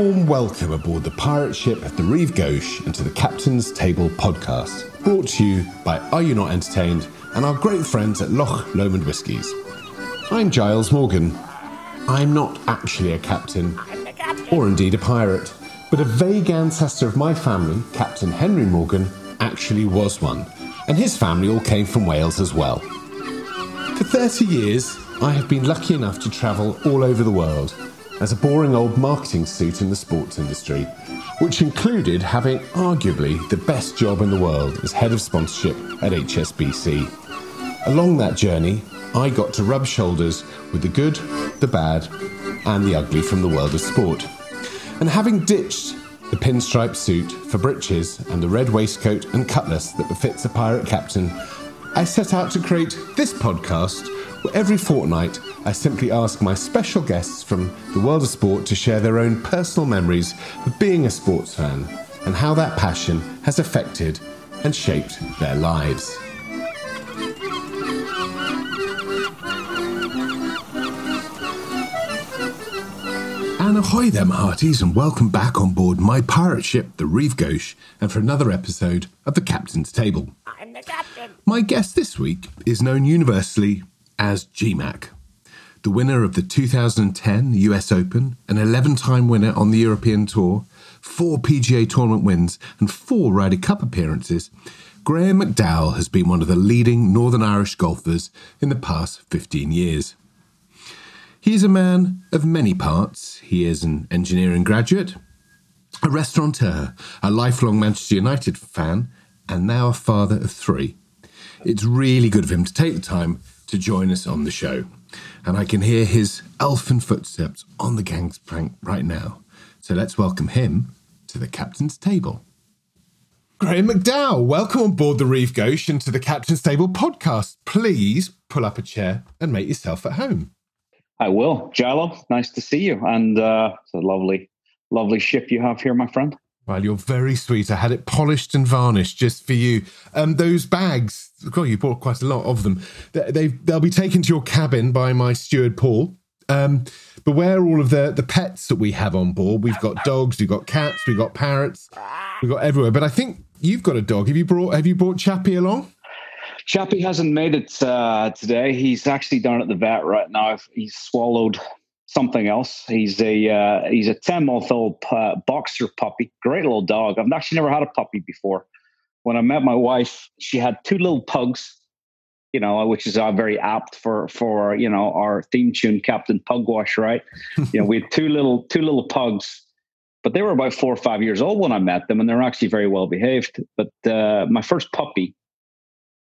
Warm welcome aboard the pirate ship the Rive Gauche and to the Captain's Table podcast, brought to you by Are You Not Entertained and our great friends at Loch Lomond Whiskies. I'm Giles Morgan. I'm not actually a captain, or indeed a pirate, but a vague ancestor of my family, Captain Henry Morgan, actually was one, and his family all came from Wales as well. For 30 years, I have been lucky enough to travel all over the world as a boring old marketing suit in the sports industry, which included having arguably the best job in the world as head of sponsorship at HSBC. Along that journey, I got to rub shoulders with the good, the bad, and the ugly from the world of sport. And having ditched the pinstripe suit for breeches and the red waistcoat and cutlass that befits a pirate captain, I set out to create this podcast where every fortnight I simply ask my special guests from the world of sport to share their own personal memories of being a sports fan and how that passion has affected and shaped their lives. And ahoy there, my hearties, and welcome back on board my pirate ship, the Rive Gauche, and for another episode of the Captain's Table. My guest this week is known universally as GMAC, the winner of the 2010 US Open, an 11 time winner on the European Tour, four PGA tournament wins, and four Ryder Cup appearances. Graham McDowell has been one of the leading Northern Irish golfers in the past 15 years. He is a man of many parts. He is an engineering graduate, a restaurateur, a lifelong Manchester United fan, and now a father of three. It's really good of him to take the time to join us on the show. And I can hear his elfin footsteps on the gang's gangplank right now. So let's welcome him to the captain's table. Graham McDowell, welcome on board the Rive Gauche and to the Captain's Table podcast. Please pull up a chair and make yourself at home. I will. Gilo, nice to see you. And uh, it's a lovely, lovely ship you have here, my friend. Well, you're very sweet. I had it polished and varnished just for you. Um, those bags, God, you bought quite a lot of them. They, they'll be taken to your cabin by my steward Paul. Um, beware all of the the pets that we have on board. We've got dogs, we've got cats, we've got parrots, we've got everywhere. But I think you've got a dog. Have you brought Have you brought Chappie along? Chappie hasn't made it uh, today. He's actually down at the vet right now. He's swallowed something else. He's a uh, he's a ten month old uh, boxer puppy. Great little dog. I've actually never had a puppy before. When I met my wife, she had two little pugs. You know, which is uh, very apt for for you know our theme tune, Captain Pugwash. Right? you know, we had two little two little pugs, but they were about four or five years old when I met them, and they're actually very well behaved. But uh, my first puppy,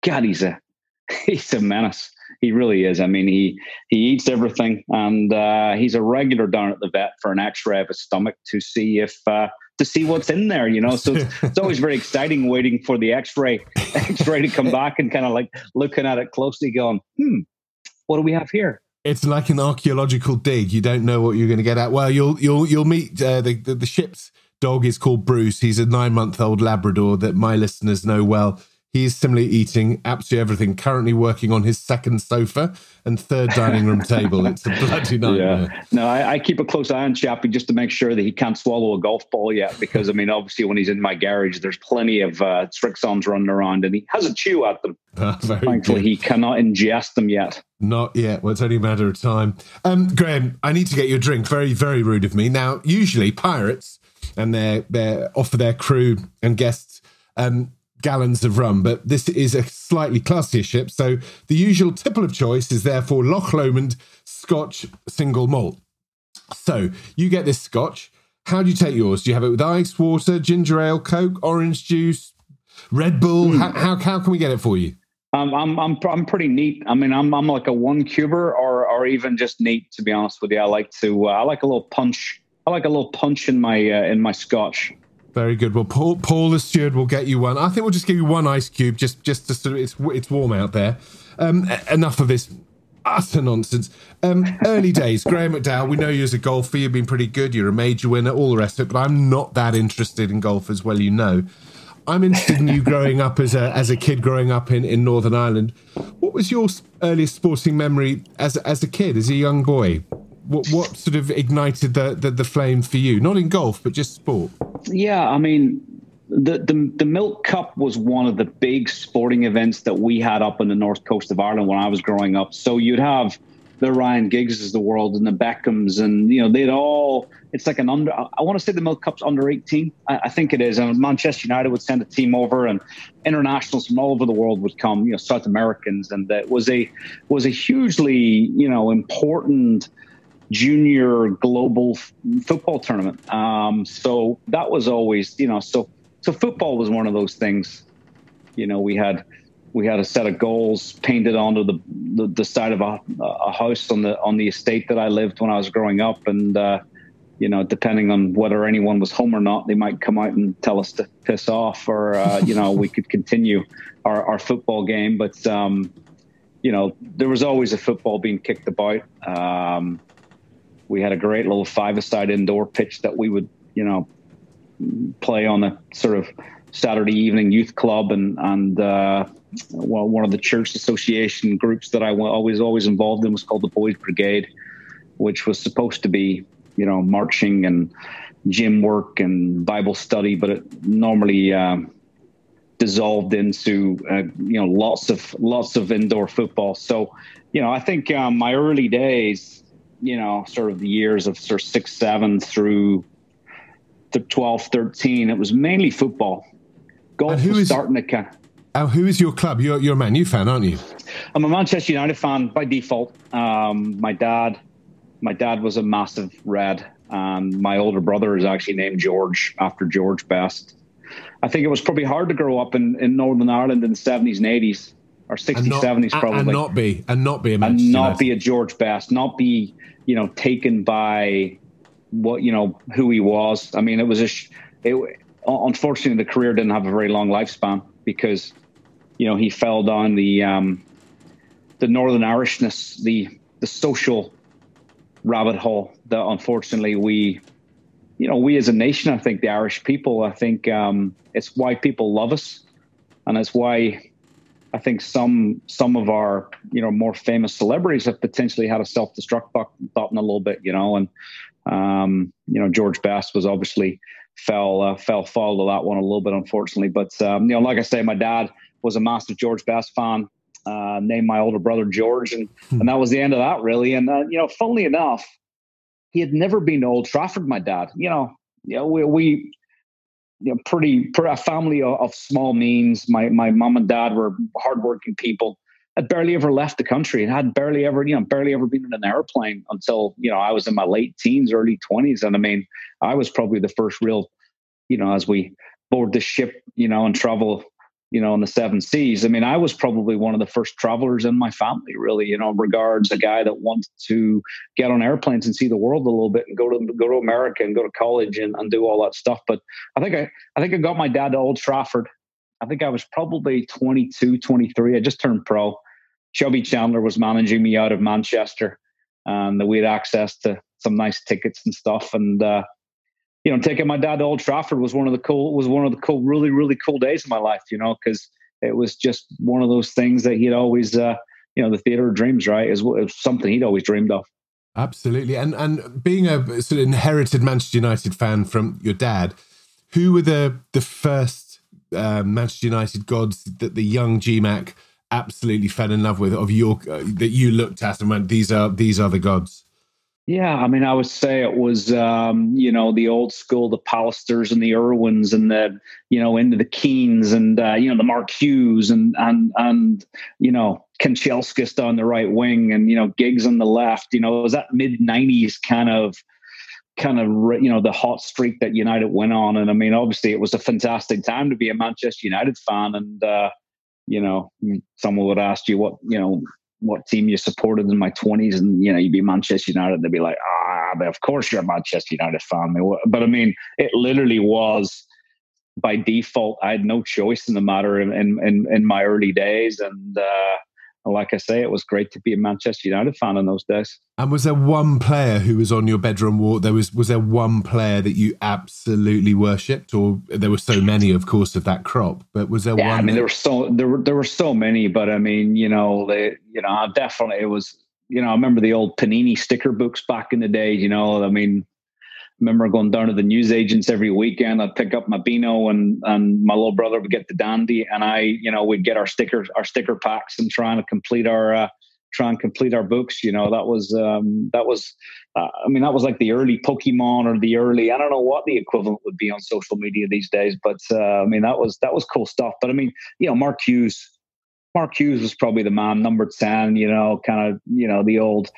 God, he's a he's a menace. He really is. I mean, he he eats everything, and uh, he's a regular down at the vet for an X-ray of his stomach to see if uh, to see what's in there. You know, so it's, it's always very exciting waiting for the X-ray X-ray to come back and kind of like looking at it closely, going, "Hmm, what do we have here?" It's like an archaeological dig. You don't know what you're going to get at. Well, you'll you'll you'll meet uh, the, the the ship's dog is called Bruce. He's a nine month old Labrador that my listeners know well. He's similarly eating absolutely everything. Currently working on his second sofa and third dining room table. It's a bloody nightmare. Yeah. No, I, I, keep a close eye on Chappie just to make sure that he can't swallow a golf ball yet. Because I mean, obviously, when he's in my garage, there's plenty of uh, Srixons running around, and he has a chew at them. Ah, Thankfully, good. he cannot ingest them yet. Not yet. Well, it's only a matter of time. Um, Graham, I need to get you a drink. Very, very rude of me. Now, usually pirates and their their offer their crew and guests. Um, gallons of rum, but this is a slightly classier ship. So the usual tipple of choice is therefore Loch Lomond Scotch single malt. So you get this Scotch. How do you take yours? Do you have it with ice, water, ginger ale, Coke, orange juice, Red Bull? Mm. How, how, how can we get it for you? Um, I'm I'm I'm pretty neat. I mean, I'm I'm like a one cuber or or even just neat. To be honest with you, I like to uh, I like a little punch. I like a little punch in my uh, in my Scotch. Very good. Well, Paul, Paul the steward will get you one. I think we'll just give you one ice cube, just just to sort of it's it's warm out there. Um, enough of this utter nonsense. Um, early days, Graham McDowell. We know you as a golfer. You've been pretty good. You're a major winner, all the rest of it. But I'm not that interested in golf, as well you know. I'm interested in you growing up as a as a kid, growing up in, in Northern Ireland. What was your earliest sporting memory as as a kid, as a young boy? What what sort of ignited the, the, the flame for you? Not in golf, but just sport. Yeah, I mean, the, the the Milk Cup was one of the big sporting events that we had up on the north coast of Ireland when I was growing up. So you'd have the Ryan Giggs of the world and the Beckhams, and you know they'd all. It's like an under. I want to say the Milk Cup's under eighteen. I, I, think it is. And Manchester United would send a team over, and internationals from all over the world would come. You know, South Americans, and that was a was a hugely you know important junior global f- football tournament. Um, so that was always you know so so football was one of those things. You know, we had we had a set of goals painted onto the the, the side of a, a, house on the on the estate that I lived when I was growing up, and uh, you know, depending on whether anyone was home or not, they might come out and tell us to piss off, or uh, you know, we could continue our, our football game. But um, you know, there was always a football being kicked about. Um, we had a great little five-a-side indoor pitch that we would, you know, play on a sort of Saturday evening youth club and and uh, well, one of the church association groups that I was always involved in was called the Boys Brigade, which was supposed to be you know marching and gym work and Bible study, but it normally um, dissolved into uh, you know lots of lots of indoor football. So you know I think um, my early days, you know, sort of the years of sort of six seven through to 12, 13, it was mainly football. Golf was is, starting to kind uh, who is your club? You're, you're a Man U fan, aren't you? I'm a Manchester United fan by default. Um, my dad, my dad was a massive red, and my older brother is actually named George after George Best. I think it was probably hard to grow up in, in Northern Ireland in the 70s and 80s or 60s, not, 70s probably, and not be and not be a Manchester and not United. be a George Best, not be you know taken by what you know who he was. I mean, it was a. It, unfortunately, the career didn't have a very long lifespan because, you know, he fell down the um, the Northern Irishness, the the social rabbit hole that unfortunately we, you know, we as a nation, I think the Irish people, I think um, it's why people love us, and it's why I think some some of our you know more famous celebrities have potentially had a self destruct button a little bit, you know, and um, you know, George Best was obviously fell uh, fell foul to that one a little bit, unfortunately. But um, you know, like I say, my dad was a massive George Best fan. Uh, named my older brother George, and hmm. and that was the end of that really. And uh, you know, funnily enough, he had never been to Old Trafford. My dad, you know, you know, we, we you know, pretty, pretty a family of, of, small means. My my mom and dad were hardworking people, had barely ever left the country and had barely ever, you know, barely ever been in an airplane until, you know, I was in my late teens, early 20s. And I mean, I was probably the first real, you know, as we board the ship, you know, and travel, you know, in the seven seas. I mean, I was probably one of the first travelers in my family, really, you know, regards a guy that wanted to get on airplanes and see the world a little bit and go to go to America and go to college and, and do all that stuff. But I think I I think I got my dad to Old Trafford I think I was probably 22, 23. I just turned pro. Chubby Chandler was managing me out of Manchester, and we had access to some nice tickets and stuff. And uh, you know, taking my dad to Old Trafford was one of the cool was one of the cool, really, really cool days of my life. You know, because it was just one of those things that he'd always, uh, you know, the theater of dreams, right? Is, something he'd always dreamed of. Absolutely, and and being a sort of inherited Manchester United fan from your dad, who were the the first um, Manchester United gods that the young GMAC absolutely fell in love with of your uh, that you looked at and went these are these are the gods yeah i mean i would say it was um, you know the old school the Pallisters and the irwins and the you know into the Keanes and uh, you know the mark hughes and and and you know kanchelskis on the right wing and you know Giggs on the left you know it was that mid 90s kind of kind of you know the hot streak that United went on, and I mean, obviously, it was a fantastic time to be a Manchester United fan, and uh, you know, someone would ask you what you know what team you supported in my twenties, and you know, you'd be Manchester United, they'd be like, ah, of course you're a Manchester United fan, but I mean, it literally was. by default, I had no choice in the matter in in, in my early days, and uh, like I say, it was great to be a Manchester United fan in those days. And was there one player who was on your bedroom wall? There was was there one player that you absolutely worshipped, or there were so many, of course, of that crop. But was there yeah, one? I mean, that... there were so there were there were so many, but I mean, you know, they, you know, I definitely it was. You know, I remember the old Panini sticker books back in the day. You know, I mean, remember going down to the newsagents every weekend. I'd pick up my Beano and and my little brother would get the dandy, and I, you know, we'd get our stickers, our sticker packs, and trying to complete our uh, try and complete our books. You know, that was um, that was, uh, I mean, that was like the early Pokemon or the early. I don't know what the equivalent would be on social media these days, but uh, I mean, that was that was cool stuff. But I mean, you know, Mark Hughes. Mark Hughes was probably the man, number ten. You know, kind of, you know, the old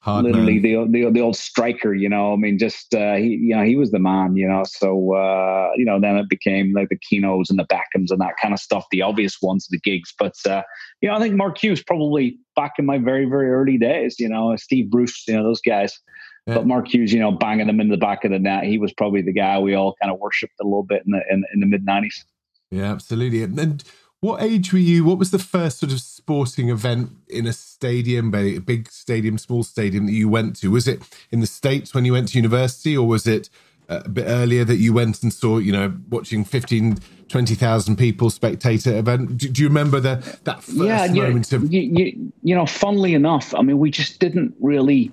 Hard literally the, the the old striker. You know, I mean, just uh, he you know he was the man. You know, so uh, you know then it became like the Keanos and the Beckhams and that kind of stuff, the obvious ones, the Giggs. But uh, you know, I think Mark Hughes probably back in my very very early days. You know, Steve Bruce, you know those guys. Yeah. But Mark Hughes, you know, banging them in the back of the net, he was probably the guy we all kind of worshipped a little bit in the in, in the mid nineties. Yeah, absolutely. And what age were you? What was the first sort of sporting event in a stadium, a big stadium, small stadium that you went to? Was it in the States when you went to university, or was it uh, a bit earlier that you went and saw, you know, watching 15, 20,000 people spectator event? Do, do, you remember the, that first yeah, moment you, of. You, you, you know, funnily enough, I mean, we just didn't really,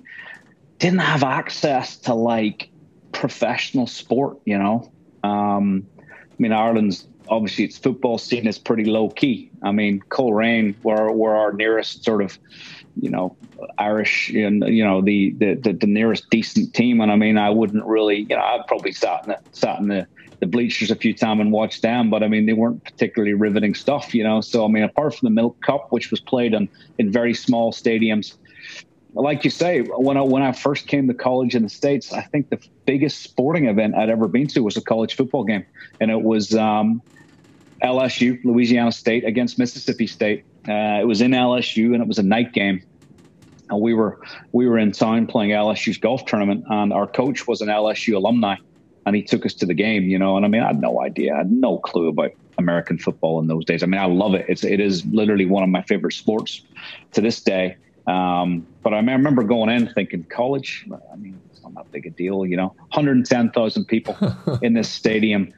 didn't have access to like professional sport, you know? Um, I mean, Ireland's obviously its football scene is pretty low key. I mean, Coleraine were were our nearest sort of, you know, Irish and you know the, the the, the nearest decent team. And I mean, I wouldn't really, you know, I'd probably sat in the sat in the the bleachers a few times and watched them, but I mean, they weren't particularly riveting stuff, you know. So I mean, apart from the Milk Cup, which was played in in very small stadiums, like you say, when I when I first came to college in the states, I think the biggest sporting event I'd ever been to was a college football game, and it was um, LSU, Louisiana State against Mississippi State. Uh, it was in LSU and it was a night game. And we were we were in town playing LSU's golf tournament, and our coach was an LSU alumni, and he took us to the game. You know, and I mean, I had no idea, I had no clue about American football in those days. I mean, I love it. It's it is literally one of my favorite sports to this day. Um, but I, mean, I remember going in thinking college. I mean, it's not that big a deal, you know. 110,000 people in this stadium,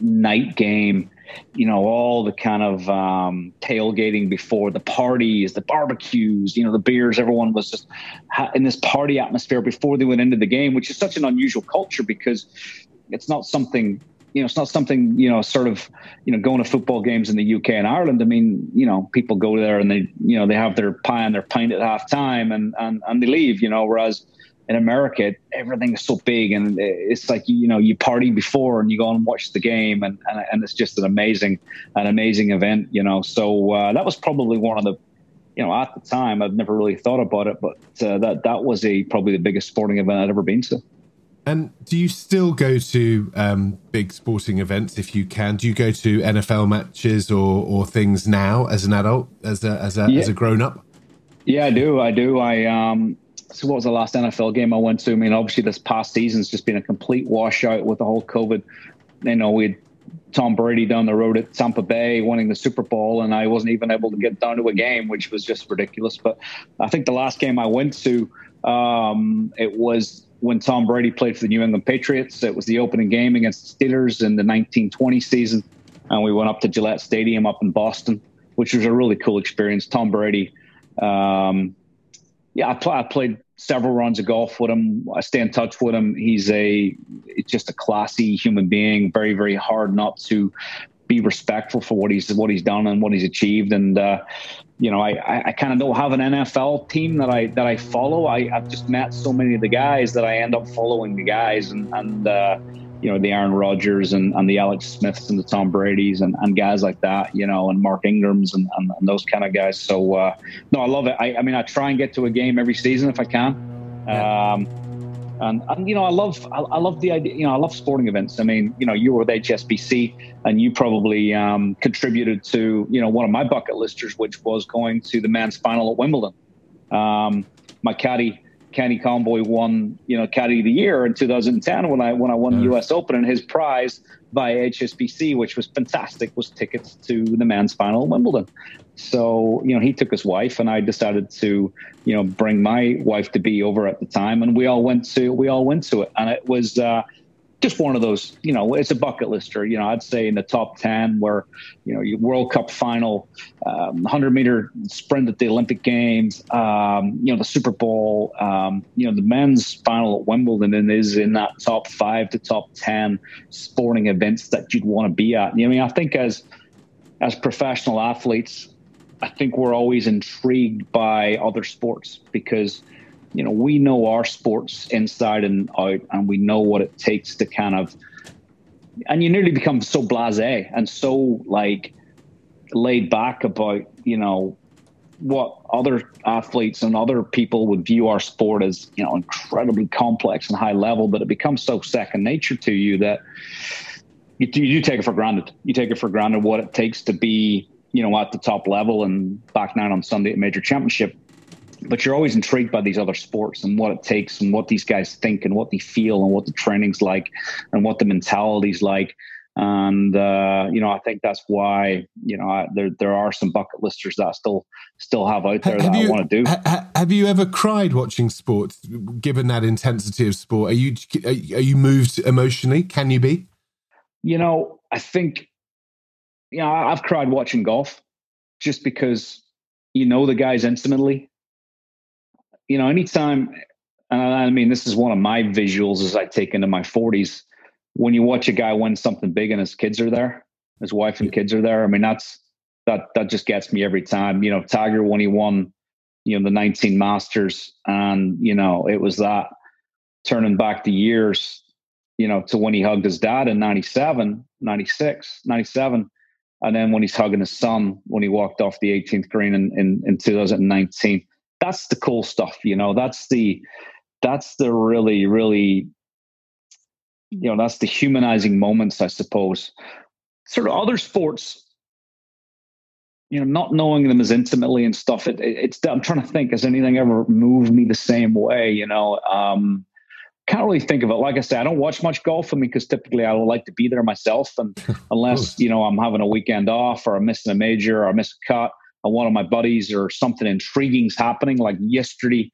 night game you know, all the kind of um, tailgating before the parties, the barbecues, you know, the beers. Everyone was just in this party atmosphere before they went into the game, which is such an unusual culture because it's not something you know, it's not something, you know, sort of, you know, going to football games in the UK and Ireland. I mean, you know, people go there and they, you know, they have their pie and their pint at half time and, and, and they leave, you know, whereas in America, everything is so big, and it's like you know you party before and you go and watch the game, and and, and it's just an amazing, an amazing event, you know. So uh, that was probably one of the, you know, at the time I'd never really thought about it, but uh, that that was a probably the biggest sporting event I'd ever been to. And do you still go to um, big sporting events if you can? Do you go to NFL matches or or things now as an adult, as a as a, yeah. as a grown up? Yeah, I do. I do. I um so what was the last NFL game I went to? I mean, obviously this past season's just been a complete washout with the whole COVID. You know, we had Tom Brady down the road at Tampa Bay winning the Super Bowl, and I wasn't even able to get down to a game, which was just ridiculous. But I think the last game I went to, um, it was when Tom Brady played for the New England Patriots. It was the opening game against the Steelers in the 1920 season, and we went up to Gillette Stadium up in Boston, which was a really cool experience. Tom Brady. Um, yeah, I, pl- I, played several runs of golf with him. I stay in touch with him. He's a just a classy human being. Very very hard not to be respectful for what he's what he's done and what he's achieved. And uh, you know, I, I kind of don't have an NFL team that I that I follow. I, I've just met so many of the guys that I end up following the guys and and. Uh, you know, the Aaron Rodgers and, and the Alex Smiths and the Tom Brady's and, and guys like that, you know, and Mark Ingrams and, and, and those kind of guys. So, uh, no, I love it. I, I, mean, I try and get to a game every season if I can. Um, and, and, you know, I love, I, I, love the idea, you know, I love sporting events. I mean, you know, you were with HSBC and you probably um, contributed to, you know, one of my bucket listers, which was going to the men's final at Wimbledon. Um, my caddy, Kenny Comboy won, you know, Caddy of the Year in 2010 when I when I won the U.S. Open, and his prize by HSBC, which was fantastic, was tickets to the men's final at Wimbledon. So, you know, he took his wife and I decided to, you know, bring my wife to be over at the time and we all went to, we all went to it. And it was, uh, just one of those, you know, it's a bucket lister. You know, I'd say in the top 10 where, you know, your World Cup final, um, 100 meter sprint at the Olympic Games, um, you know, the Super Bowl, um, you know, the men's final at Wimbledon and is in that top five to top 10 sporting events that you'd want to be at. I mean, I think as, as professional athletes, I think we're always intrigued by other sports because – you know, we know our sports inside and out, and we know what it takes to kind of, and you nearly become so blasé and so like laid back about, you know, what other athletes and other people would view our sport as, you know, incredibly complex and high level, but it becomes so second nature to you that you, you take it for granted. You take it for granted what it takes to be, you know, at the top level and back nine on Sunday at major championship but you're always intrigued by these other sports and what it takes and what these guys think and what they feel and what the training's like and what the mentality's like and uh, you know I think that's why you know I, there there are some bucket listers that I still still have out there have that you, I want to do. Ha, have you ever cried watching sports? Given that intensity of sport, are you are you moved emotionally? Can you be? You know, I think you know I've cried watching golf just because you know the guys intimately you know, anytime, and I mean, this is one of my visuals as I take into my 40s. When you watch a guy win something big and his kids are there, his wife and kids are there. I mean, that's that that just gets me every time. You know, Tiger when he won, you know, the 19 Masters, and you know, it was that turning back the years, you know, to when he hugged his dad in 97, 96, 97. And then when he's hugging his son when he walked off the 18th green in, in, in 2019 that's the cool stuff you know that's the that's the really really you know that's the humanizing moments i suppose. Sort of other sports you know not knowing them as intimately and stuff it, it, it's i'm trying to think has anything ever moved me the same way you know? Um can't really think of it. Like i said i don't watch much golf I mean, because typically i don't like to be there myself and unless you know i'm having a weekend off or i'm missing a major or i miss a cut one of my buddies or something intriguing's happening, like yesterday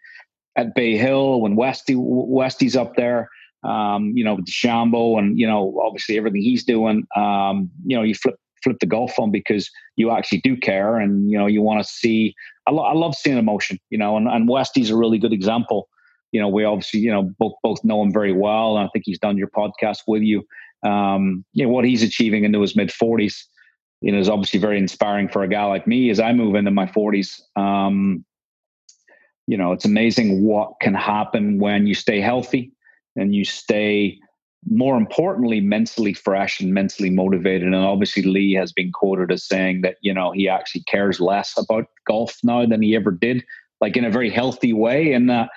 at Bay Hill when Westy Westy's up there. Um, you know, DeChambeau and you know, obviously everything he's doing. Um, you know, you flip flip the golf on because you actually do care and you know you want to see. I, lo- I love seeing emotion. You know, and, and Westy's a really good example. You know, we obviously you know both both know him very well, and I think he's done your podcast with you. Um, you know what he's achieving into his mid forties you know, is obviously very inspiring for a guy like me as I move into my 40s. Um, you know, it's amazing what can happen when you stay healthy and you stay, more importantly, mentally fresh and mentally motivated. And obviously, Lee has been quoted as saying that, you know, he actually cares less about golf now than he ever did, like in a very healthy way. And, uh,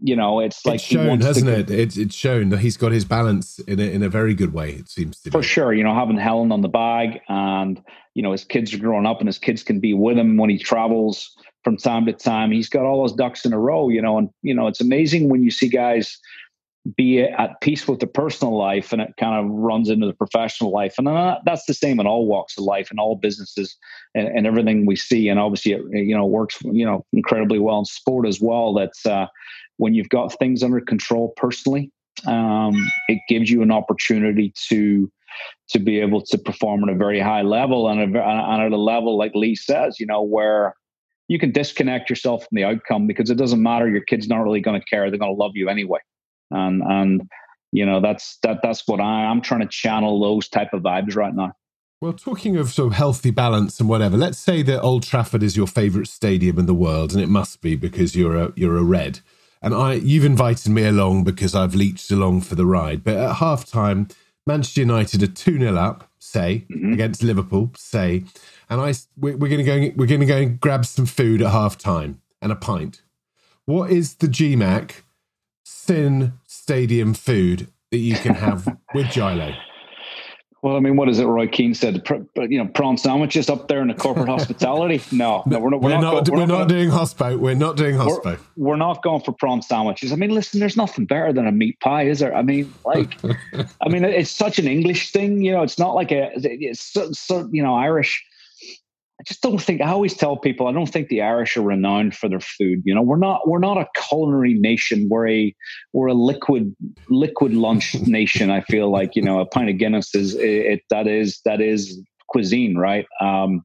you know, it's like it's shown, hasn't to, it? It's it's shown that he's got his balance in a, in a very good way. It seems to be for be. sure. You know, having Helen on the bag, and you know, his kids are growing up, and his kids can be with him when he travels from time to time. He's got all his ducks in a row. You know, and you know, it's amazing when you see guys be at peace with the personal life and it kind of runs into the professional life and that's the same in all walks of life and all businesses and, and, everything we see and obviously it you know works you know incredibly well in sport as well that's uh, when you've got things under control personally, um, it gives you an opportunity to to be able to perform at a very high level and, a, and at a level like Lee says, you know, where you can disconnect yourself from the outcome because it doesn't matter. Your kid's not really going to care; they're going to love you anyway. And and you know that's that that's what I, I'm trying to channel those type of vibes right now. Well, talking of sort of healthy balance and whatever, let's say that Old Trafford is your favourite stadium in the world, and it must be because you're a you're a red. And I, you've invited me along because I've leached along for the ride. But at half time, Manchester United are 2 0 up, say, mm-hmm. against Liverpool, say. And I, we're, we're going to go, we're going to go and grab some food at half time and a pint. What is the GMAC Sin Stadium food that you can have with Gilo? Well, I mean, what is it? Roy Keane said, you know, prawn sandwiches up there in the corporate hospitality. No, no, we're not. We're, we're not, not, we're, we're not, not doing hospo. We're not doing hospo. We're, not going for prawn sandwiches. I mean, listen, there's nothing better than a meat pie, is there? I mean, like, I mean, it's such an English thing. You know, it's not like a, it's so, so you know, Irish just don't think I always tell people I don't think the Irish are renowned for their food. You know, we're not we're not a culinary nation. We're a we're a liquid liquid lunch nation. I feel like you know a pint of Guinness is it, it that is that is cuisine, right? Um,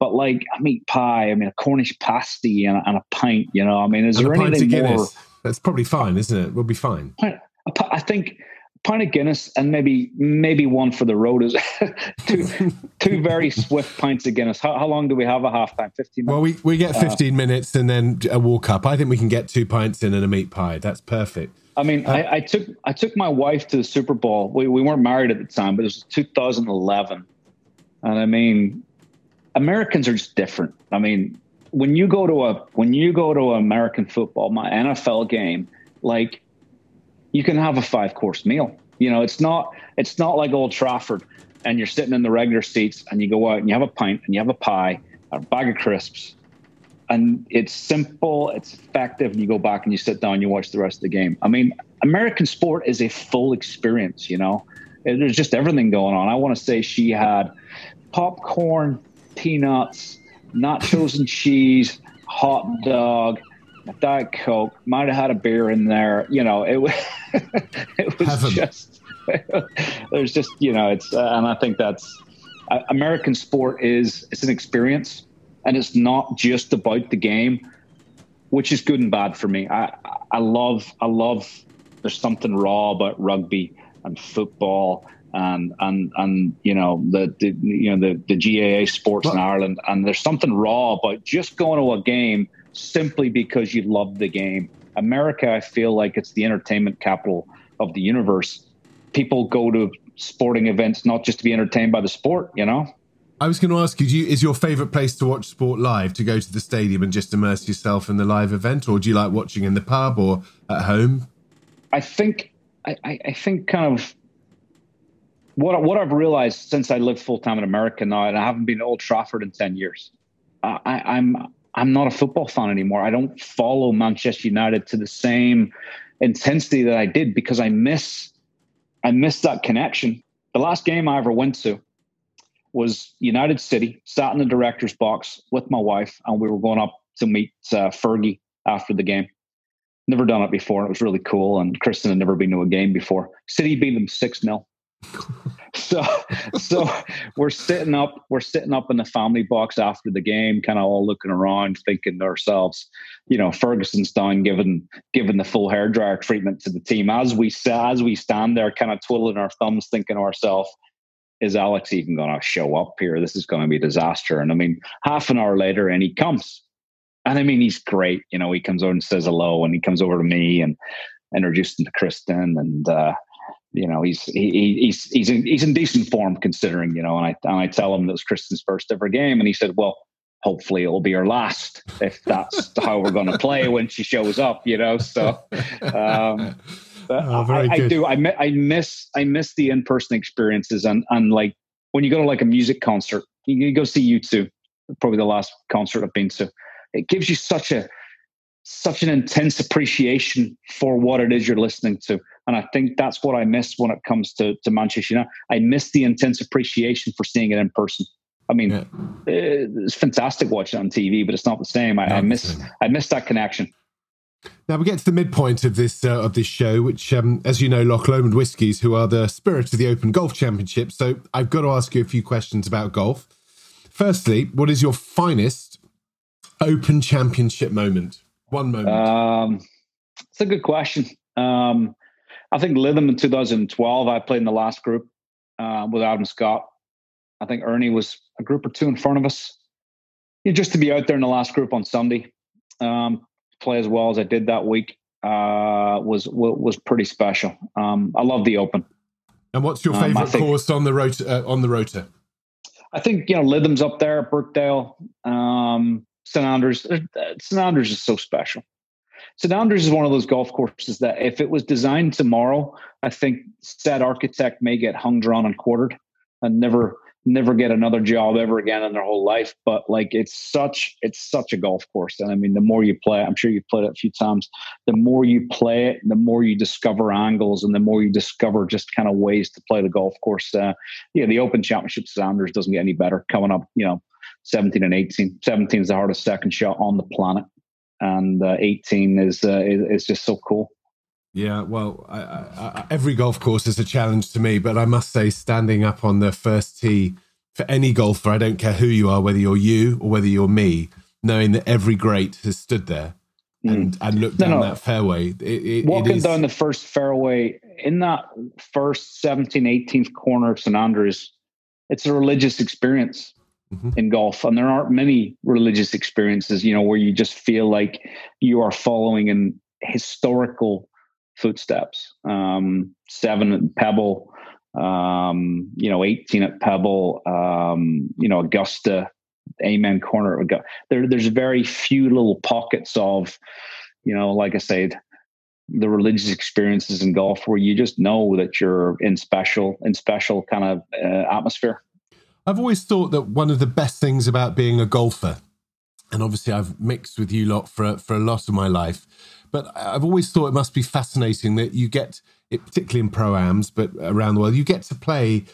but like I meat pie, I mean a Cornish pasty and, and a pint. You know, I mean, is and there anything more? That's probably fine, isn't it? We'll be fine. I think pint of Guinness and maybe maybe one for the road is two two very swift pints of Guinness. How, how, long do we have a half time? Fifteen. Minutes? Well, we we get uh, fifteen uh, minutes and then a walk up. I think we can get two pints in and a meat pie. That's perfect. I mean, uh, I, I, took I took my wife to the Super Bowl. We we weren't married at the time, but it was 2011, and I mean, Americans are just different. I mean, when you go to a when you go to an American football, my NFL game, like you can have a five course meal. You know, it's not it's not like Old Trafford and you're sitting in the regular seats and you go out and you have a pint and you have a pie, a bag of crisps, and it's simple, it's effective, and you go back and you sit down, and you watch the rest of the game. I mean, American sport is a full experience, you know. There's just everything going on. I want to say she had popcorn, peanuts, nachos and cheese, hot dog, Diet Coke, might have had a beer in there. You know, it was it was Heaven. just there's just you know it's uh, and I think that's uh, American sport is it's an experience and it's not just about the game, which is good and bad for me. I I love I love there's something raw about rugby and football and and and you know the, the you know the the GAA sports in Ireland and there's something raw about just going to a game simply because you love the game. America, I feel like it's the entertainment capital of the universe. People go to sporting events not just to be entertained by the sport, you know? I was going to ask you, you, is your favorite place to watch sport live to go to the stadium and just immerse yourself in the live event, or do you like watching in the pub or at home? I think I, I think kind of what what I've realized since I lived full time in America now, and I haven't been to Old Trafford in ten years. I, I'm I'm not a football fan anymore. I don't follow Manchester United to the same intensity that I did because I miss I miss that connection. The last game I ever went to was United City. Sat in the director's box with my wife, and we were going up to meet uh, Fergie after the game. Never done it before. It was really cool. And Kristin had never been to a game before. City beat them six 0 so so we're sitting up we're sitting up in the family box after the game kind of all looking around thinking to ourselves you know ferguson's down giving giving the full hair dryer treatment to the team. As we as we stand there kind of twiddling our thumbs thinking to ourselves is alex even going to show up here? This is going to be a disaster. And i mean half an hour later and he comes. And i mean he's great you know he comes over and says hello and he comes over to me and introduced him to kristin and uh you know he's he, he's he's in, he's in decent form considering you know and I and I tell him that was Kristin's first ever game and he said well hopefully it'll be her last if that's how we're going to play when she shows up you know so um, oh, I, I, do I, I miss I miss the in person experiences and and like when you go to like a music concert you, you go see U2 probably the last concert I've been to it gives you such a such an intense appreciation for what it is you're listening to. And I think that's what I miss when it comes to, to Manchester United. I miss the intense appreciation for seeing it in person. I mean, yeah. it's fantastic watching it on TV, but it's not the same. I, I miss I miss that connection. Now we get to the midpoint of this uh, of this show, which, um, as you know, Loch Lomond Whiskies, who are the spirit of the Open Golf Championship. So I've got to ask you a few questions about golf. Firstly, what is your finest Open Championship moment? One moment. Um, it's a good question. Um, I think Lytham in 2012, I played in the last group uh, with Adam Scott. I think Ernie was a group or two in front of us. You know, just to be out there in the last group on Sunday, um, play as well as I did that week uh, was was pretty special. Um, I love the Open. And what's your favorite um, course on the road uh, on the rota? I think you know Lytham's up there, Birkdale. Um, St Andrews. Uh, St Andrews is so special. St Andrews is one of those golf courses that if it was designed tomorrow, I think said architect may get hung, drawn, and quartered and never never get another job ever again in their whole life. But like it's such it's such a golf course. And I mean the more you play I'm sure you've played it a few times, the more you play it, the more you discover angles and the more you discover just kind of ways to play the golf course. Uh, yeah, the Open Championship St Andrews doesn't get any better coming up, you know, 17 and 18. 17 is the hardest second shot on the planet. And uh, 18 is, uh, is, is just so cool. Yeah, well, I, I, every golf course is a challenge to me, but I must say, standing up on the first tee for any golfer, I don't care who you are, whether you're you or whether you're me, knowing that every great has stood there mm. and, and looked down no, that fairway. It, it, Walking it is... down the first fairway in that first 17th, 18th corner of St Andrews, it's a religious experience. Mm-hmm. in golf and there aren't many religious experiences you know where you just feel like you are following in historical footsteps. Um, seven at Pebble, um, you know, 18 at Pebble, um, you know, Augusta, Amen Corner. There, there's very few little pockets of, you know, like I said, the religious experiences in golf where you just know that you're in special, in special kind of uh, atmosphere. I've always thought that one of the best things about being a golfer, and obviously I've mixed with you lot for for a lot of my life, but I've always thought it must be fascinating that you get it, particularly in pro-ams, but around the world, you get to play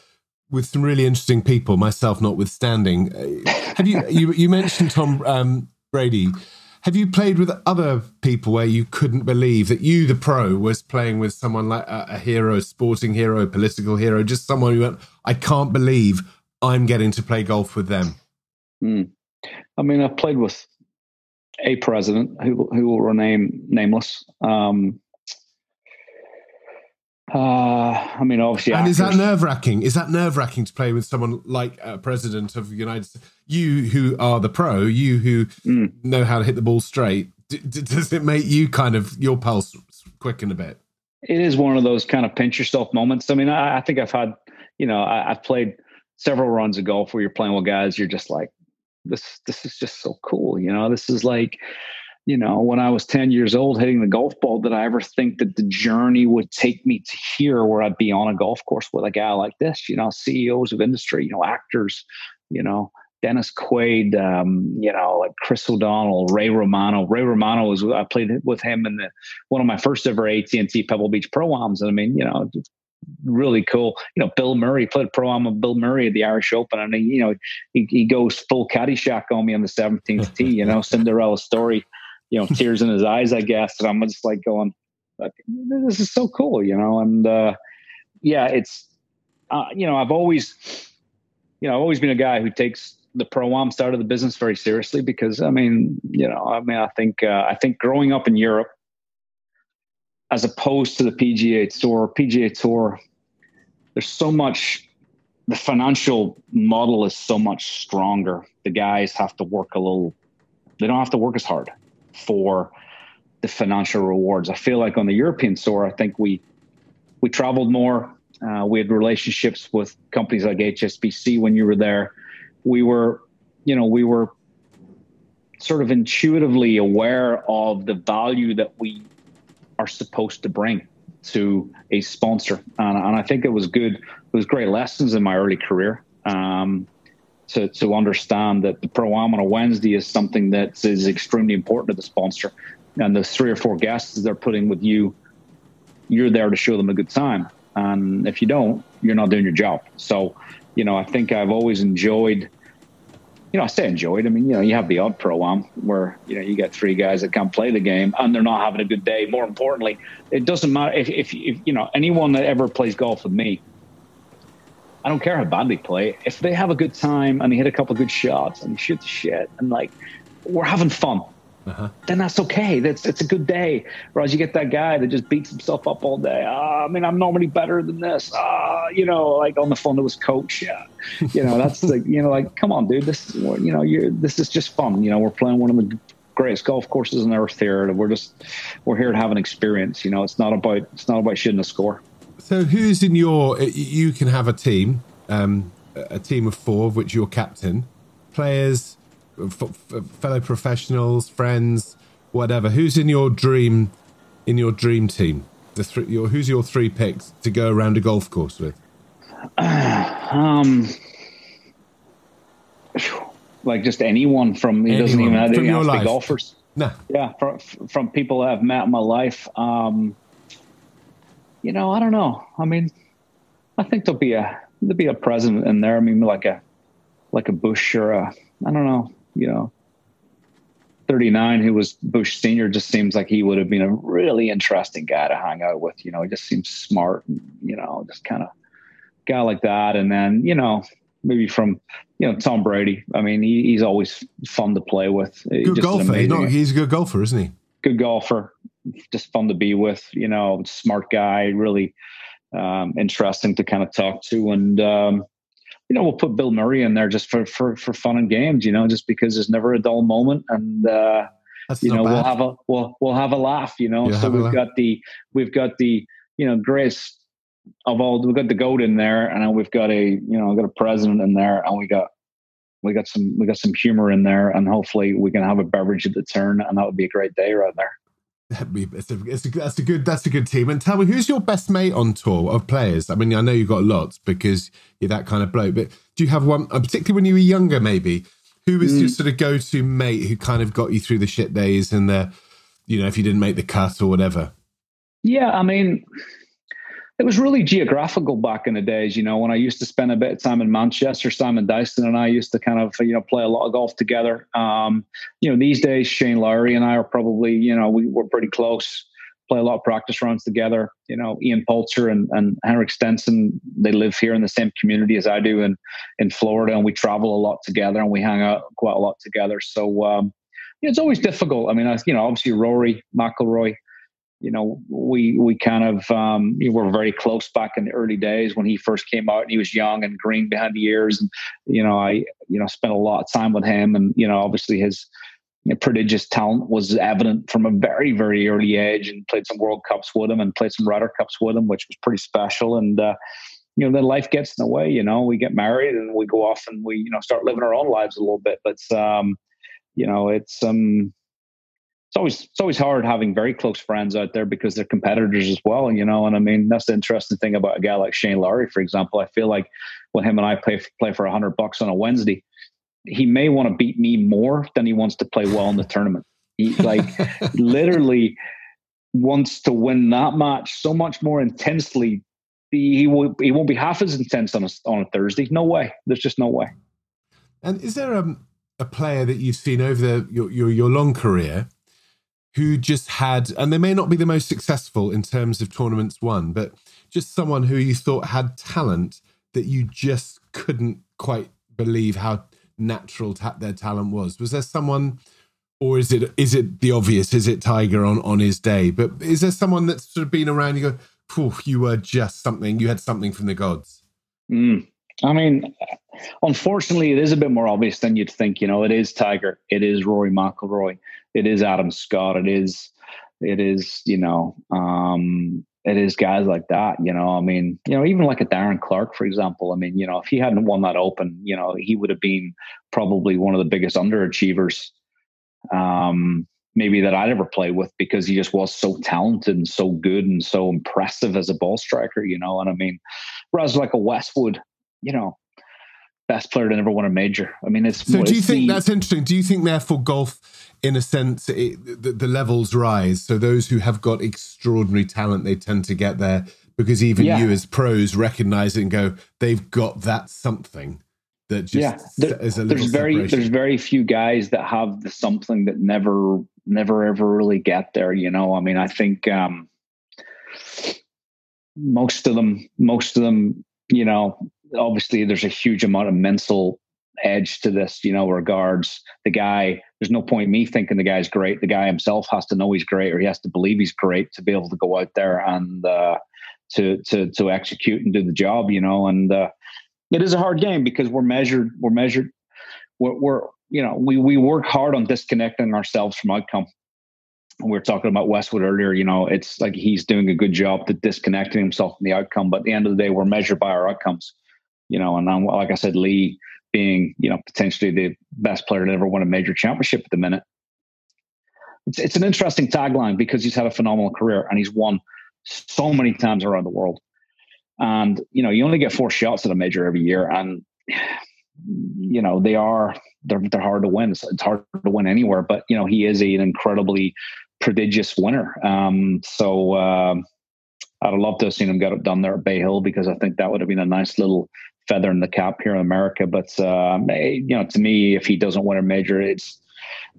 with some really interesting people, myself notwithstanding. Uh, have you, you, you mentioned Tom um, Brady. Have you played with other people where you couldn't believe that you, the pro, was playing with someone like a, a hero, sporting hero, political hero, just someone who went, I can't believe I'm getting to play golf with them? Mm. I mean, I've played with a president who who will remain nameless. Um, uh, I mean, obviously, and actors. is that nerve wracking? Is that nerve wracking to play with someone like a president of the United States? You who are the pro, you who mm. know how to hit the ball straight. D- d- does it make you kind of your pulse quicken a bit? It is one of those kind of pinch yourself moments. I mean, I, I think I've had, you know, I, I've played several runs of golf where you're playing with guys. You're just like, this this is just so cool you know this is like you know when i was 10 years old hitting the golf ball did i ever think that the journey would take me to here where i'd be on a golf course with a guy like this you know ceos of industry you know actors you know dennis quaid um, you know like chris o'donnell ray romano ray romano was i played with him in the one of my first ever at&t pebble beach pro-ams and i mean you know really cool. You know, Bill Murray played pro am Bill Murray at the Irish Open, and he, you know, he, he goes full Caddyshack on me on the seventeenth tee. You know, Cinderella story. You know, tears in his eyes, I guess. And I'm just like going, this is so cool. You know, and uh, yeah, it's uh, you know, I've always, you know, I've always been a guy who takes the pro am side of the business very seriously because I mean, you know, I mean, I think uh, I think growing up in Europe as opposed to the PGA Tour. PGA Tour, there's so much. The financial model is so much stronger. The guys have to work a little. They don't have to work as hard for the financial rewards. I feel like on the European tour, I think we we traveled more. Uh, we had relationships with companies like HSBC when you were there. We were, you know, we were sort of intuitively aware of the value that we are supposed to bring to a sponsor. And, and I think it was good. It was great lessons in my early career um, to, to understand that the pro am on a Wednesday is something that is extremely important to the sponsor. And the three or four guests they're putting with you, you're there to show them a good time. And if you don't, you're not doing your job. So, you know, I think I've always enjoyed – you know, I stay enjoyed. I mean, you know, you have the odd pro am where you know you get three guys that can't play the game and they're not having a good day. More importantly, it doesn't matter if, if, if you know anyone that ever plays golf with me. I don't care how bad they play. If they have a good time and they hit a couple of good shots and shoot the shit and like we're having fun, uh-huh. then that's okay. That's it's a good day. Whereas you get that guy that just beats himself up all day. Uh, I mean, I'm normally better than this. Uh, you know, like on the phone to his coach. Yeah. You know, that's like you know, like come on, dude. This you know, you this is just fun. You know, we're playing one of the greatest golf courses on earth here. We're just we're here to have an experience. You know, it's not about it's not about shooting a score. So, who's in your? You can have a team, um, a team of four, of which you're captain. Players fellow professionals, friends, whatever. Who's in your dream in your dream team? The three, your, who's your three picks to go around a golf course with? um, like just anyone from he doesn't even have to be golfers. No. Yeah, from, from people I've met in my life. Um, you know, I don't know. I mean, I think there'll be a there'll be a president in there. I mean, like a like a Bush or a I don't know. You know, 39 who was Bush senior just seems like he would have been a really interesting guy to hang out with. You know, he just seems smart and, you know, just kind of guy like that. And then, you know, maybe from, you know, Tom Brady. I mean, he, he's always fun to play with. Good just golfer. he's a good golfer, isn't he? Good golfer. Just fun to be with, you know, smart guy, really um, interesting to kind of talk to. And, um, you know, we'll put Bill Murray in there just for for for fun and games. You know, just because there's never a dull moment, and uh, you know, bad. we'll have a we'll we'll have a laugh. You know, You'll so we've got the we've got the you know grace of all we've got the goat in there, and we've got a you know got a president in there, and we got we got some we got some humor in there, and hopefully we can have a beverage at the turn, and that would be a great day right there. It's a, it's a, that's a good that's a good team. And tell me, who's your best mate on tour of players? I mean, I know you've got lots because you're that kind of bloke. But do you have one, uh, particularly when you were younger, maybe? Who was mm. your sort of go-to mate who kind of got you through the shit days and the, you know, if you didn't make the cut or whatever? Yeah, I mean, it was really geographical back in the days. You know, when I used to spend a bit of time in Manchester, Simon Dyson and I used to kind of you know play a lot of golf together. Um, you know, these days Shane Lowry and I are probably you know we were pretty close. Play a lot of practice rounds together. You know, Ian Poulter and, and Henrik Stenson, they live here in the same community as I do in in Florida, and we travel a lot together and we hang out quite a lot together. So um, it's always difficult. I mean, I, you know, obviously Rory McIlroy you know, we we kind of um, we were very close back in the early days when he first came out and he was young and green behind the ears. And you know, I you know spent a lot of time with him, and you know, obviously his prodigious talent was evident from a very very early age, and played some World Cups with him and played some Ryder Cups with him, which was pretty special. And uh, you know, then life gets in the way. You know, we get married and we go off and we you know start living our own lives a little bit. But um, you know, it's um it's always it's always hard having very close friends out there because they're competitors as well. You know, and I mean that's the interesting thing about a guy like Shane Lowry, for example. I feel like when him and I play play for a hundred bucks on a Wednesday, he may want to beat me more than he wants to play well in the tournament. He like literally wants to win that match so much more intensely. He, he will he won't be half as intense on a on a Thursday. No way. There's just no way. And is there a a player that you've seen over the, your, your your long career who just had, and they may not be the most successful in terms of tournaments won, but just someone who you thought had talent that you just couldn't quite believe how natural ta- their talent was. Was there someone, or is it is it the obvious? Is it Tiger on on his day? But is there someone that's sort of been around? You go, you were just something. You had something from the gods. Mm. I mean, unfortunately, it is a bit more obvious than you'd think. You know, it is Tiger, it is Rory McIlroy, it is Adam Scott, it is, it is, you know, um, it is guys like that. You know, I mean, you know, even like a Darren Clarke, for example. I mean, you know, if he hadn't won that Open, you know, he would have been probably one of the biggest underachievers. Um, maybe that I'd ever play with because he just was so talented and so good and so impressive as a ball striker, you know. And I mean, whereas like a Westwood, you know, best player to never won a major. I mean, it's so. Do you think the, that's interesting? Do you think therefore golf, in a sense, it, the, the, levels rise? So those who have got extraordinary talent, they tend to get there because even yeah. you as pros recognize it and go, they've got that something that just yeah. There, is a there's very separation. there's very few guys that have the something that never never ever really get there. You know, I mean, I think. um most of them most of them you know obviously there's a huge amount of mental edge to this, you know, regards the guy. There's no point me thinking the guy's great. The guy himself has to know he's great, or he has to believe he's great to be able to go out there and uh, to to to execute and do the job, you know. And uh, it is a hard game because we're measured. We're measured. We're, we're you know we we work hard on disconnecting ourselves from outcome. We were talking about Westwood earlier. You know, it's like he's doing a good job to disconnecting himself from the outcome. But at the end of the day, we're measured by our outcomes you know, and like I said, Lee being, you know, potentially the best player to ever win a major championship at the minute. It's, it's an interesting tagline because he's had a phenomenal career and he's won so many times around the world. And you know, you only get four shots at a major every year, and you know they are they're they're hard to win. It's, it's hard to win anywhere, but you know he is a, an incredibly prodigious winner. Um, so uh, I'd love to have seen him get it done there at Bay Hill because I think that would have been a nice little feather in the cap here in America. But uh, you know, to me, if he doesn't win a major, it's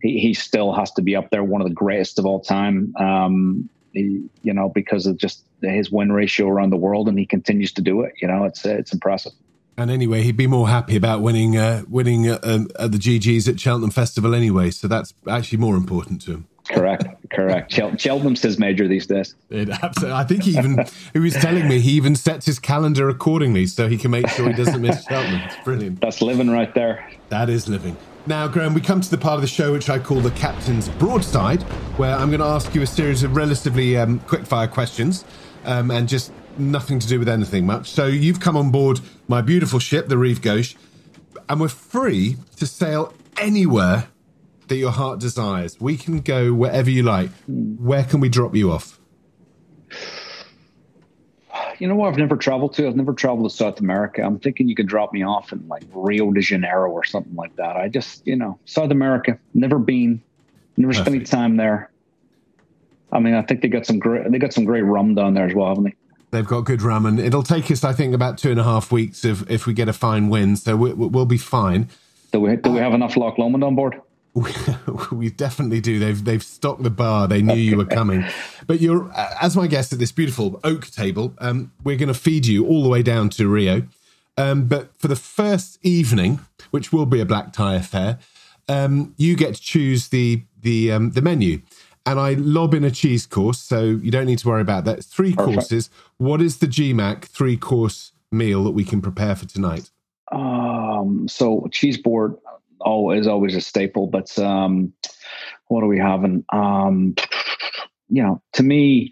he, he still has to be up there, one of the greatest of all time. Um, he, you know, because of just his win ratio around the world, and he continues to do it. You know, it's it's impressive. And anyway, he'd be more happy about winning uh, winning uh, um, at the GGs at Cheltenham Festival anyway. So that's actually more important to him. Correct, correct. Chel- Cheltenham's his major these days. It, absolutely. I think he even he was telling me he even sets his calendar accordingly so he can make sure he doesn't miss Cheltenham. It's brilliant. That's living right there. That is living. Now, Graeme, we come to the part of the show which I call the Captain's Broadside, where I'm going to ask you a series of relatively um, quick-fire questions, um, and just nothing to do with anything much. So you've come on board my beautiful ship, the Rive Gauche, and we're free to sail anywhere that your heart desires. We can go wherever you like. Where can we drop you off? You know what? I've never traveled to. I've never traveled to South America. I'm thinking you could drop me off in like Rio de Janeiro or something like that. I just, you know, South America. Never been. Never spent any time there. I mean, I think they got some great. They got some great rum down there as well, haven't they? They've got good rum, and it'll take us, I think, about two and a half weeks if if we get a fine wind. So we, will be fine. Do we do we have enough Loch Lomond on board? we definitely do. They've they've stocked the bar. They knew you were coming. But you're as my guest at this beautiful oak table. Um, we're going to feed you all the way down to Rio. Um, but for the first evening, which will be a black tie affair, um, you get to choose the the um, the menu. And I lob in a cheese course, so you don't need to worry about that. It's Three Perfect. courses. What is the GMAC three course meal that we can prepare for tonight? Um, so cheese board oh is always a staple. But um, what are we having? Um, you know, to me,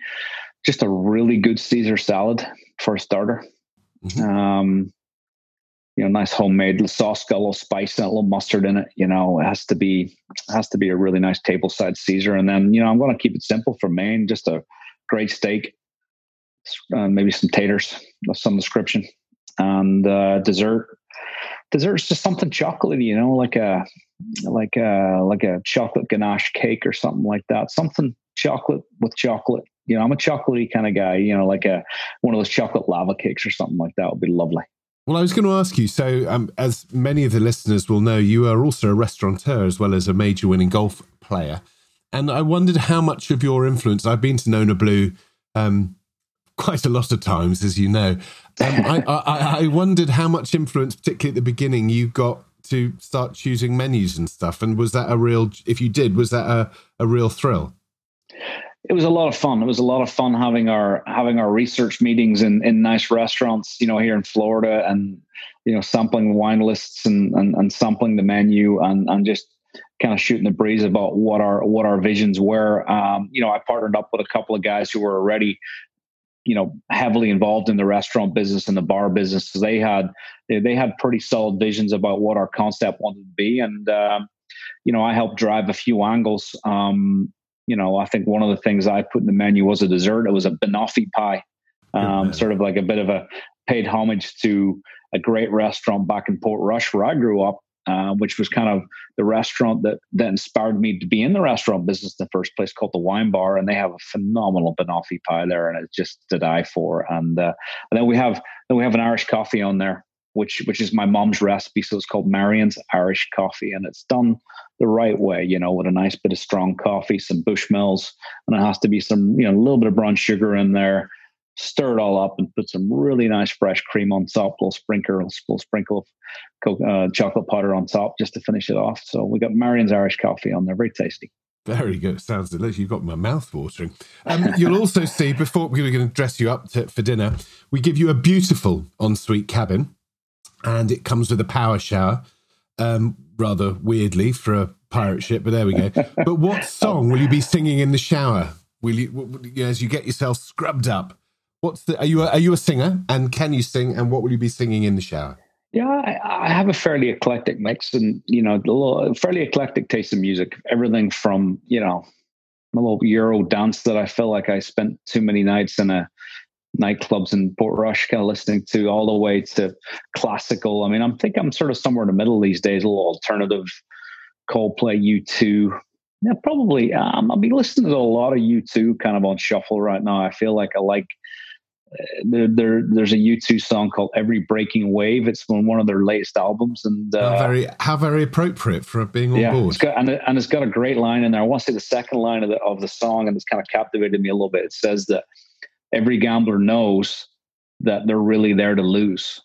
just a really good Caesar salad for a starter. Mm-hmm. Um, you know, nice homemade sauce, got a little spice and a little mustard in it. You know, it has to be has to be a really nice table side Caesar. And then, you know, I'm going to keep it simple for main. Just a great steak, uh, maybe some taters of some description, and uh, dessert dessert's just something chocolatey, you know, like a like a like a chocolate ganache cake or something like that. Something chocolate with chocolate. You know, I'm a chocolatey kind of guy. You know, like a one of those chocolate lava cakes or something like that would be lovely. Well, I was going to ask you. So, um, as many of the listeners will know, you are also a restaurateur as well as a major winning golf player. And I wondered how much of your influence. I've been to Nona Blue um, quite a lot of times, as you know. Um, I, I, I wondered how much influence, particularly at the beginning, you got to start choosing menus and stuff. And was that a real? If you did, was that a, a real thrill? it was a lot of fun. It was a lot of fun having our having our research meetings in, in nice restaurants, you know, here in Florida, and you know, sampling wine lists and and, and sampling the menu and and just kind of shooting the breeze about what our what our visions were. Um, you know, I partnered up with a couple of guys who were already you know heavily involved in the restaurant business and the bar business so they had they had pretty solid visions about what our concept wanted to be. And um, you know i helped drive a few angles. Um, you know i think one of the things i put in the menu was a dessert. It was a banoffee pie um, sort of like a bit of a paid homage to a great restaurant back in portrush where i grew up uh, which was kind of the restaurant that that inspired me to be in the restaurant business in the first place, called the Wine Bar, and they have a phenomenal banoffee pie there, and it's just to die for. And uh, and then we have then we have an Irish coffee on there, which which is my mom's recipe, so it's called Marion's Irish Coffee, and it's done the right way, you know, with a nice bit of strong coffee, some Bushmills, and it has to be some you know a little bit of brown sugar in there stir it all up and put some really nice fresh cream on top, little sprinkle, little sprinkle of uh, chocolate powder on top just to finish it off. So we got Marion's Irish coffee on there, very tasty. Very good. Sounds delicious. You've got my mouth watering. Um, you'll also see before we're going to dress you up to, for dinner, we give you a beautiful ensuite cabin, and it comes with a power shower. Um, rather weirdly for a pirate ship, but there we go. but what song will you be singing in the shower? Will you, as you get yourself scrubbed up? What's the? Are you a, are you a singer? And can you sing? And what will you be singing in the shower? Yeah, I, I have a fairly eclectic mix, and you know, a little, fairly eclectic taste of music. Everything from you know, a little Euro dance that I feel like I spent too many nights in a nightclubs in Portrush, kind of listening to all the way to classical. I mean, I'm think I'm sort of somewhere in the middle these days, a little alternative, Coldplay, U2. Yeah, probably. Um, I'll be listening to a lot of U2 kind of on shuffle right now. I feel like I like there, there, there's a U2 song called "Every Breaking Wave." It's from one of their latest albums, and uh, how very how very appropriate for being on yeah, board. It's got, and, and it's got a great line in there. I want to say the second line of the of the song, and it's kind of captivated me a little bit. It says that every gambler knows that they're really there to lose,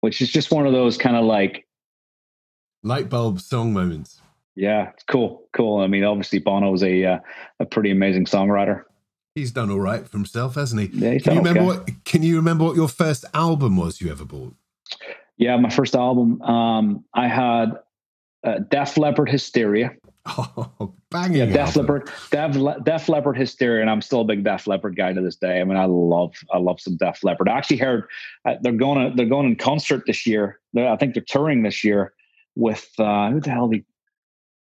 which is just one of those kind of like light bulb song moments. Yeah, cool, cool. I mean, obviously Bono's a uh, a pretty amazing songwriter. He's done all right for himself, hasn't he? Yeah, can you remember okay. what? Can you remember what your first album was you ever bought? Yeah, my first album. Um, I had uh, Def Leppard Hysteria. Oh, banging! Yeah, Def. Leppard, Def, Le- Def Leppard Hysteria, and I'm still a big Def Leppard guy to this day. I mean, I love, I love some Def Leppard. I actually heard uh, they're going, to, they're going in concert this year. They're, I think they're touring this year with uh, who the hell? They,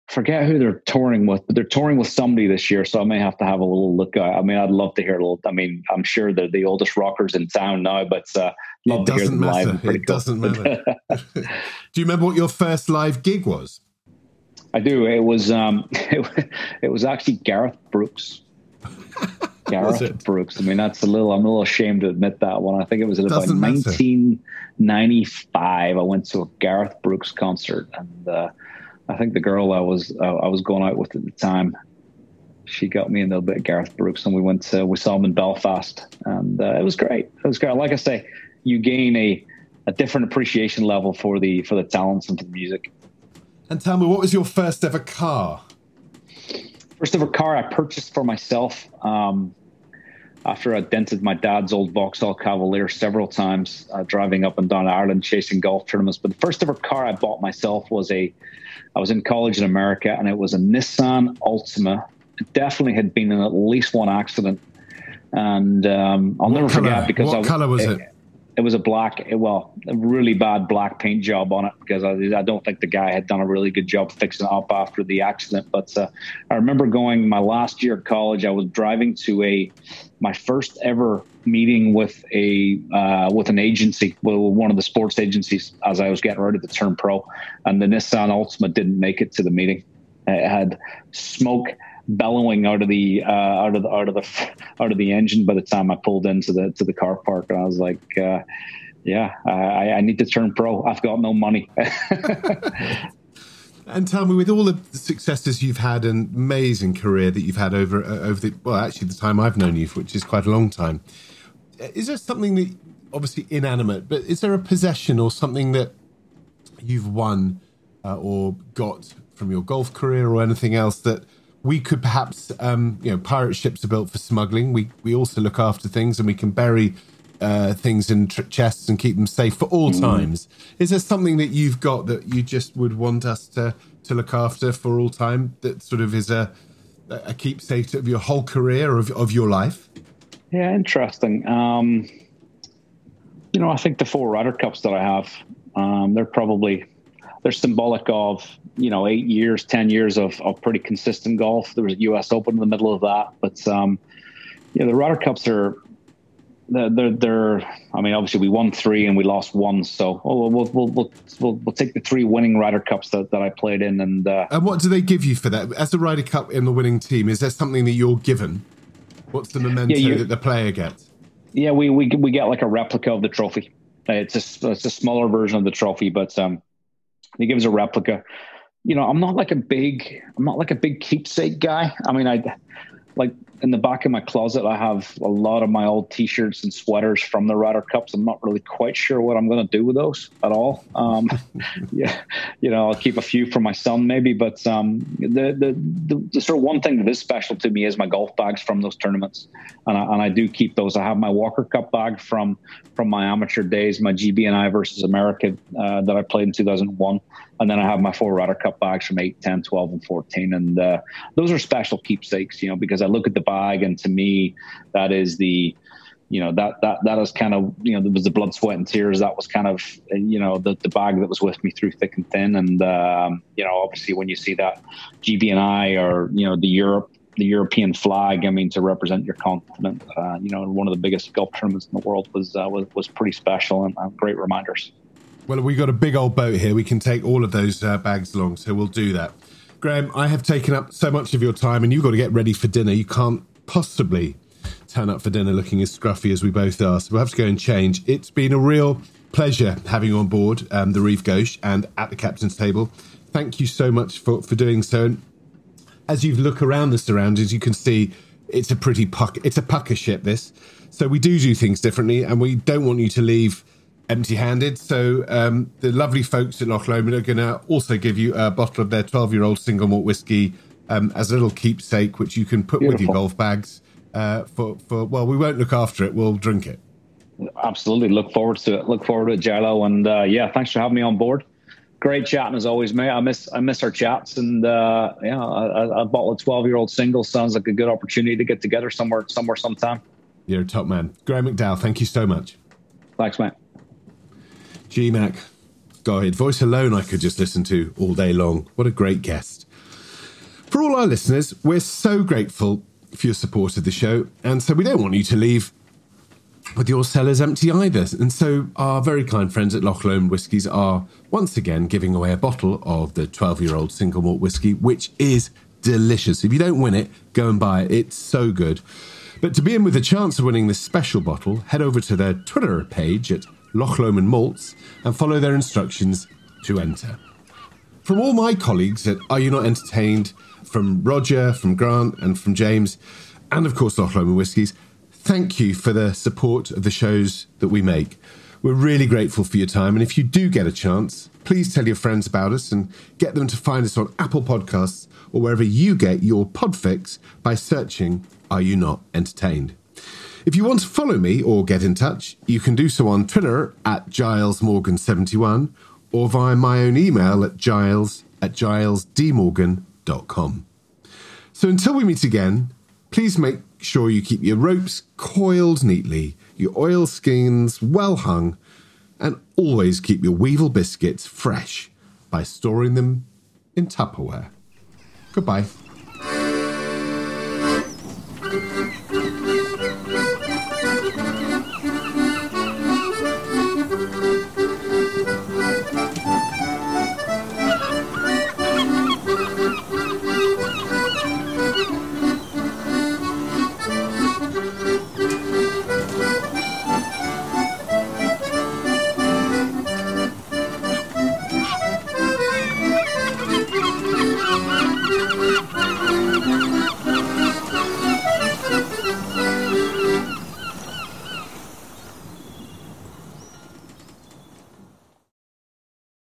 forget who they're touring with, but they're touring with somebody this year. So I may have to have a little look. At, I mean, I'd love to hear a little. I mean, I'm sure they're the oldest rockers in town now, but uh, love it to hear doesn't them live. matter. Pretty It doesn't matter. Do you remember what your first live gig was? I do. It was um, it, it was actually Gareth Brooks. Gareth? Brooks. I mean, that's a little. I'm a little ashamed to admit that one. I think it was at about matter. 1995. I went to a Gareth Brooks concert, and uh, I think the girl I was uh, I was going out with at the time, she got me a little bit of Gareth Brooks, and we went to we saw him in Belfast, and uh, it was great. It was great. Like I say, you gain a a different appreciation level for the for the talents and for the music. And tell me, what was your first ever car? First ever car I purchased for myself um, after I dented my dad's old Vauxhall Cavalier several times, uh, driving up and down Ireland chasing golf tournaments. But the first ever car I bought myself was a, I was in college in America and it was a Nissan Altima. It definitely had been in at least one accident. And um, I'll What never colour? forget because What I, colour was it? it was a black, well, a really bad black paint job on it because I, I don't think the guy had done a really good job fixing it up after the accident. But uh, I remember going my last year at college. I was driving to a my first ever meeting with a uh, with an agency, with one of the sports agencies, as I was getting ready to turn pro, and the Nissan Altima didn't make it to the meeting. It had smoke bellowing out of the uh, out of the out of the out of the engine by the time I pulled into the to the car park, and I was like, uh, "Yeah, I, I need to turn pro. I've got no money." And tell me, with all the successes you've had and amazing career that you've had over uh, over the well, actually the time I've known you, which is quite a long time, is there something that obviously inanimate, but is there a possession or something that you've won uh, or got from your golf career or anything else that we could perhaps, um, you know, pirate ships are built for smuggling. We we also look after things and we can bury uh, things in tr- chests and keep them safe for all times. Is there something that you've got that you just would want us to to look after for all time that sort of is a a keepsake of your whole career of of your life? Yeah, interesting. Um, you know, I think the four Ryder Cups that I have, um, they're probably they're symbolic of you know eight years, ten years of, of pretty consistent golf. There was a U.S. Open in the middle of that, but um, yeah, the Ryder Cups are they're, they're, they're I mean, obviously we won three and we lost one, so oh, we'll, we'll we'll we'll we'll take the three winning Ryder Cups that, that I played in, and uh, And what do they give you for that? As a Ryder Cup in the winning team, is there something that you're given? What's the memento you- that the player gets? Yeah, we we we get like a replica of the trophy. It's a it's a smaller version of the trophy, but um, he gives a replica. You know, I'm not like a big I'm not like a big keepsake guy. I mean, I like in the back of my closet, I have a lot of my old T-shirts and sweaters from the Ryder Cups. I'm not really quite sure what I'm going to do with those at all. Um, yeah, you know, I'll keep a few for my son maybe, but um, the, the the the sort of one thing that is special to me is my golf bags from those tournaments, and I, and I do keep those. I have my Walker Cup bag from from my amateur days, my GBNI versus America uh, that I played in 2001. And then I have my four Ryder Cup bags from 8, 10, 12, and 14. And uh, those are special keepsakes, you know, because I look at the bag and to me, that is the, you know, that, that, that is kind of, you know, there was the blood, sweat, and tears. That was kind of, you know, the, the bag that was with me through thick and thin. And, um, you know, obviously when you see that GBNI or, you know, the Europe the European flag. I mean, to represent your continent, uh, you know, one of the biggest golf tournaments in the world was uh, was, was pretty special and, and, great reminders. Well, we've got a big old boat here. We can take all of those uh, bags along, so we'll do that. Graeme, I have taken up so much of your time, and you've got to get ready for dinner. You can't possibly turn up for dinner looking as scruffy as we both are, so we'll have to go and change. It's been a real pleasure having you on board um, the Rive Gauche and at the captain's table. Thank you so much for, for doing so. And as you look around the surroundings, you can see it's a pretty puck. It's a pucker ship. This, so we do do things differently, and we don't want you to leave empty-handed. So um, the lovely folks at Loch Lomond are going to also give you a bottle of their 12-year-old single malt whiskey um, as a little keepsake, which you can put Beautiful. with your golf bags. Uh, for for well, we won't look after it. We'll drink it. Absolutely. Look forward to it. Look forward to it, Gilo. And uh, yeah, thanks for having me on board. Great chatting as always, mate. I miss I miss our chats, and uh, yeah, a, a bottle of twelve year old single sounds like a good opportunity to get together somewhere, somewhere, sometime. You're a top man, Graeme McDowell. Thank you so much. Thanks, mate. GMAC, go ahead. Voice alone, I could just listen to all day long. What a great guest. For all our listeners, we're so grateful for your support of the show, and so we don't want you to leave with your cellars empty either. And so our very kind friends at Loch Lomond Whiskies are once again giving away a bottle of the 12 year old single malt whiskey, which is delicious. If you don't win it, go and buy it. It's so good. But to be in with a chance of winning this special bottle, head over to their Twitter page at Loch Lomond Malts and follow their instructions to enter. From all my colleagues at Are You Not Entertained, from Roger, from Grant, and from James, and of course Loch Lomond Whiskies, thank you for the support of the shows that we make. We're really grateful for your time. And if you do get a chance, please tell your friends about us and get them to find us on Apple Podcasts or wherever you get your podfix by searching Are You Not Entertained? If you want to follow me or get in touch, you can do so on Twitter at GilesMorgan71 or via my own email at giles at gilesdmorgan.com. So until we meet again, please make sure you keep your ropes coiled neatly, your oilskins well hung, and always keep your Weevil biscuits fresh by storing them in Tupperware. Goodbye.